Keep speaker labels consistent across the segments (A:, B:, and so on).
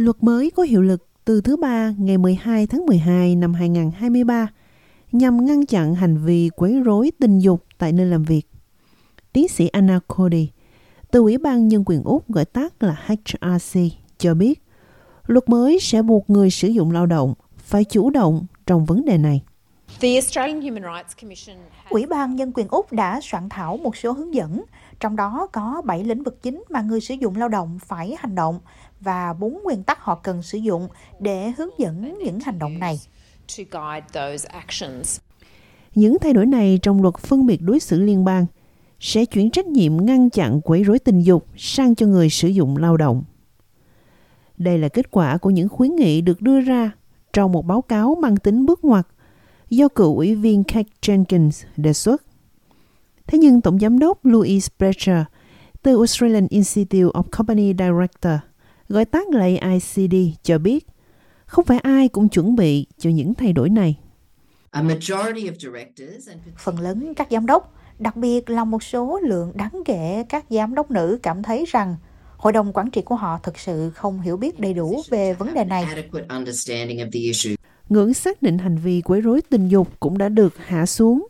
A: Luật mới có hiệu lực từ thứ ba ngày 12 tháng 12 năm 2023 nhằm ngăn chặn hành vi quấy rối tình dục tại nơi làm việc. Tiến sĩ Anna Cody từ Ủy ban Nhân quyền Úc gọi tắt là HRC cho biết luật mới sẽ buộc người sử dụng lao động phải chủ động trong vấn đề này.
B: Ủy ban Nhân quyền Úc đã soạn thảo một số hướng dẫn, trong đó có 7 lĩnh vực chính mà người sử dụng lao động phải hành động và bốn nguyên tắc họ cần sử dụng để hướng dẫn những hành động này.
A: Những thay đổi này trong luật phân biệt đối xử liên bang sẽ chuyển trách nhiệm ngăn chặn quấy rối tình dục sang cho người sử dụng lao động. Đây là kết quả của những khuyến nghị được đưa ra trong một báo cáo mang tính bước ngoặt do cựu ủy viên Kate Jenkins đề xuất. Thế nhưng Tổng giám đốc Louis Brecher từ Australian Institute of Company Director, gọi tắt là AICD, cho biết không phải ai cũng chuẩn bị cho những thay đổi này.
B: Phần lớn các giám đốc, đặc biệt là một số lượng đáng kể các giám đốc nữ cảm thấy rằng hội đồng quản trị của họ thực sự không hiểu biết đầy đủ về vấn đề này.
A: Ngưỡng xác định hành vi quấy rối tình dục cũng đã được hạ xuống.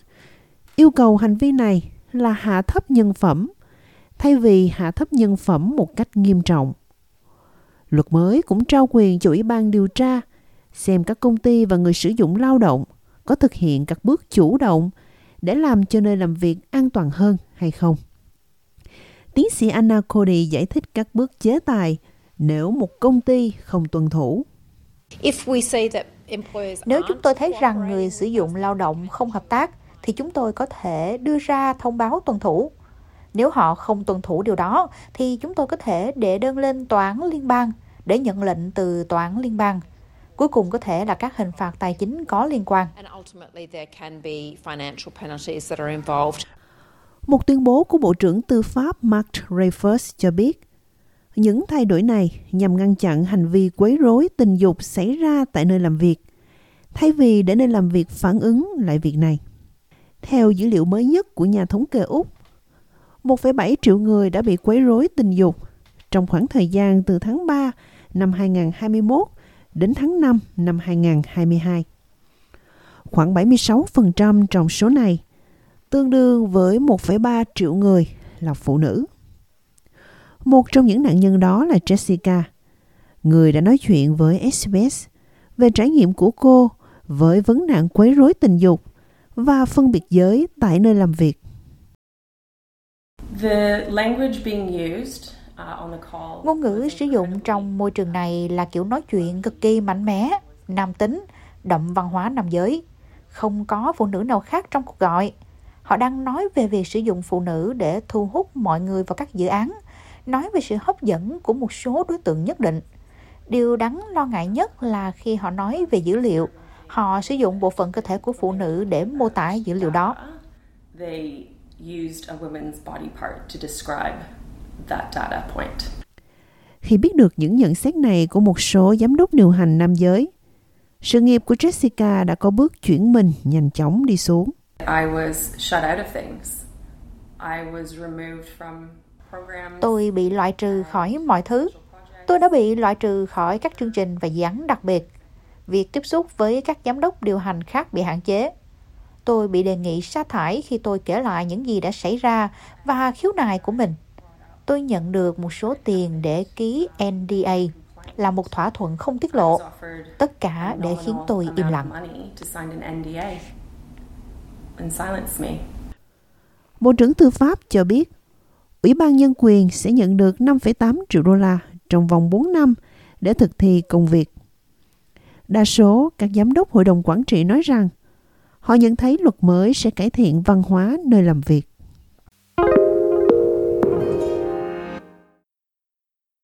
A: Yêu cầu hành vi này là hạ thấp nhân phẩm, thay vì hạ thấp nhân phẩm một cách nghiêm trọng. Luật mới cũng trao quyền cho Ủy ban điều tra xem các công ty và người sử dụng lao động có thực hiện các bước chủ động để làm cho nơi làm việc an toàn hơn hay không. Tiến sĩ Anna Cody giải thích các bước chế tài nếu một công ty không tuân thủ.
B: Nếu chúng tôi thấy rằng người sử dụng lao động không hợp tác, thì chúng tôi có thể đưa ra thông báo tuân thủ. Nếu họ không tuân thủ điều đó, thì chúng tôi có thể đệ đơn lên tòa án liên bang để nhận lệnh từ tòa án liên bang. Cuối cùng có thể là các hình phạt tài chính có liên quan.
A: Một tuyên bố của Bộ trưởng Tư pháp Mark Rayford cho biết, những thay đổi này nhằm ngăn chặn hành vi quấy rối tình dục xảy ra tại nơi làm việc, thay vì để nơi làm việc phản ứng lại việc này. Theo dữ liệu mới nhất của nhà thống kê Úc, 1,7 triệu người đã bị quấy rối tình dục trong khoảng thời gian từ tháng 3 năm 2021 đến tháng 5 năm 2022. Khoảng 76% trong số này tương đương với 1,3 triệu người là phụ nữ. Một trong những nạn nhân đó là Jessica, người đã nói chuyện với SBS về trải nghiệm của cô với vấn nạn quấy rối tình dục và phân biệt giới tại nơi làm việc.
B: Uh, Ngôn ngữ sử dụng trong môi trường này là kiểu nói chuyện cực kỳ mạnh mẽ, nam tính, đậm văn hóa nam giới. Không có phụ nữ nào khác trong cuộc gọi. Họ đang nói về việc sử dụng phụ nữ để thu hút mọi người vào các dự án, nói về sự hấp dẫn của một số đối tượng nhất định. Điều đáng lo ngại nhất là khi họ nói về dữ liệu, họ sử dụng bộ phận cơ thể của phụ nữ để mô tả dữ liệu đó.
A: Khi biết được những nhận xét này của một số giám đốc điều hành nam giới, sự nghiệp của Jessica đã có bước chuyển mình nhanh chóng đi xuống.
B: Tôi bị loại trừ khỏi mọi thứ. Tôi đã bị loại trừ khỏi các chương trình và dự án đặc biệt. Việc tiếp xúc với các giám đốc điều hành khác bị hạn chế. Tôi bị đề nghị sa thải khi tôi kể lại những gì đã xảy ra và khiếu nại của mình. Tôi nhận được một số tiền để ký NDA là một thỏa thuận không tiết lộ. Tất cả để khiến tôi im lặng.
A: Bộ trưởng Tư pháp cho biết, Ủy ban Nhân quyền sẽ nhận được 5,8 triệu đô la trong vòng 4 năm để thực thi công việc. Đa số các giám đốc hội đồng quản trị nói rằng họ nhận thấy luật mới sẽ cải thiện văn hóa nơi làm việc.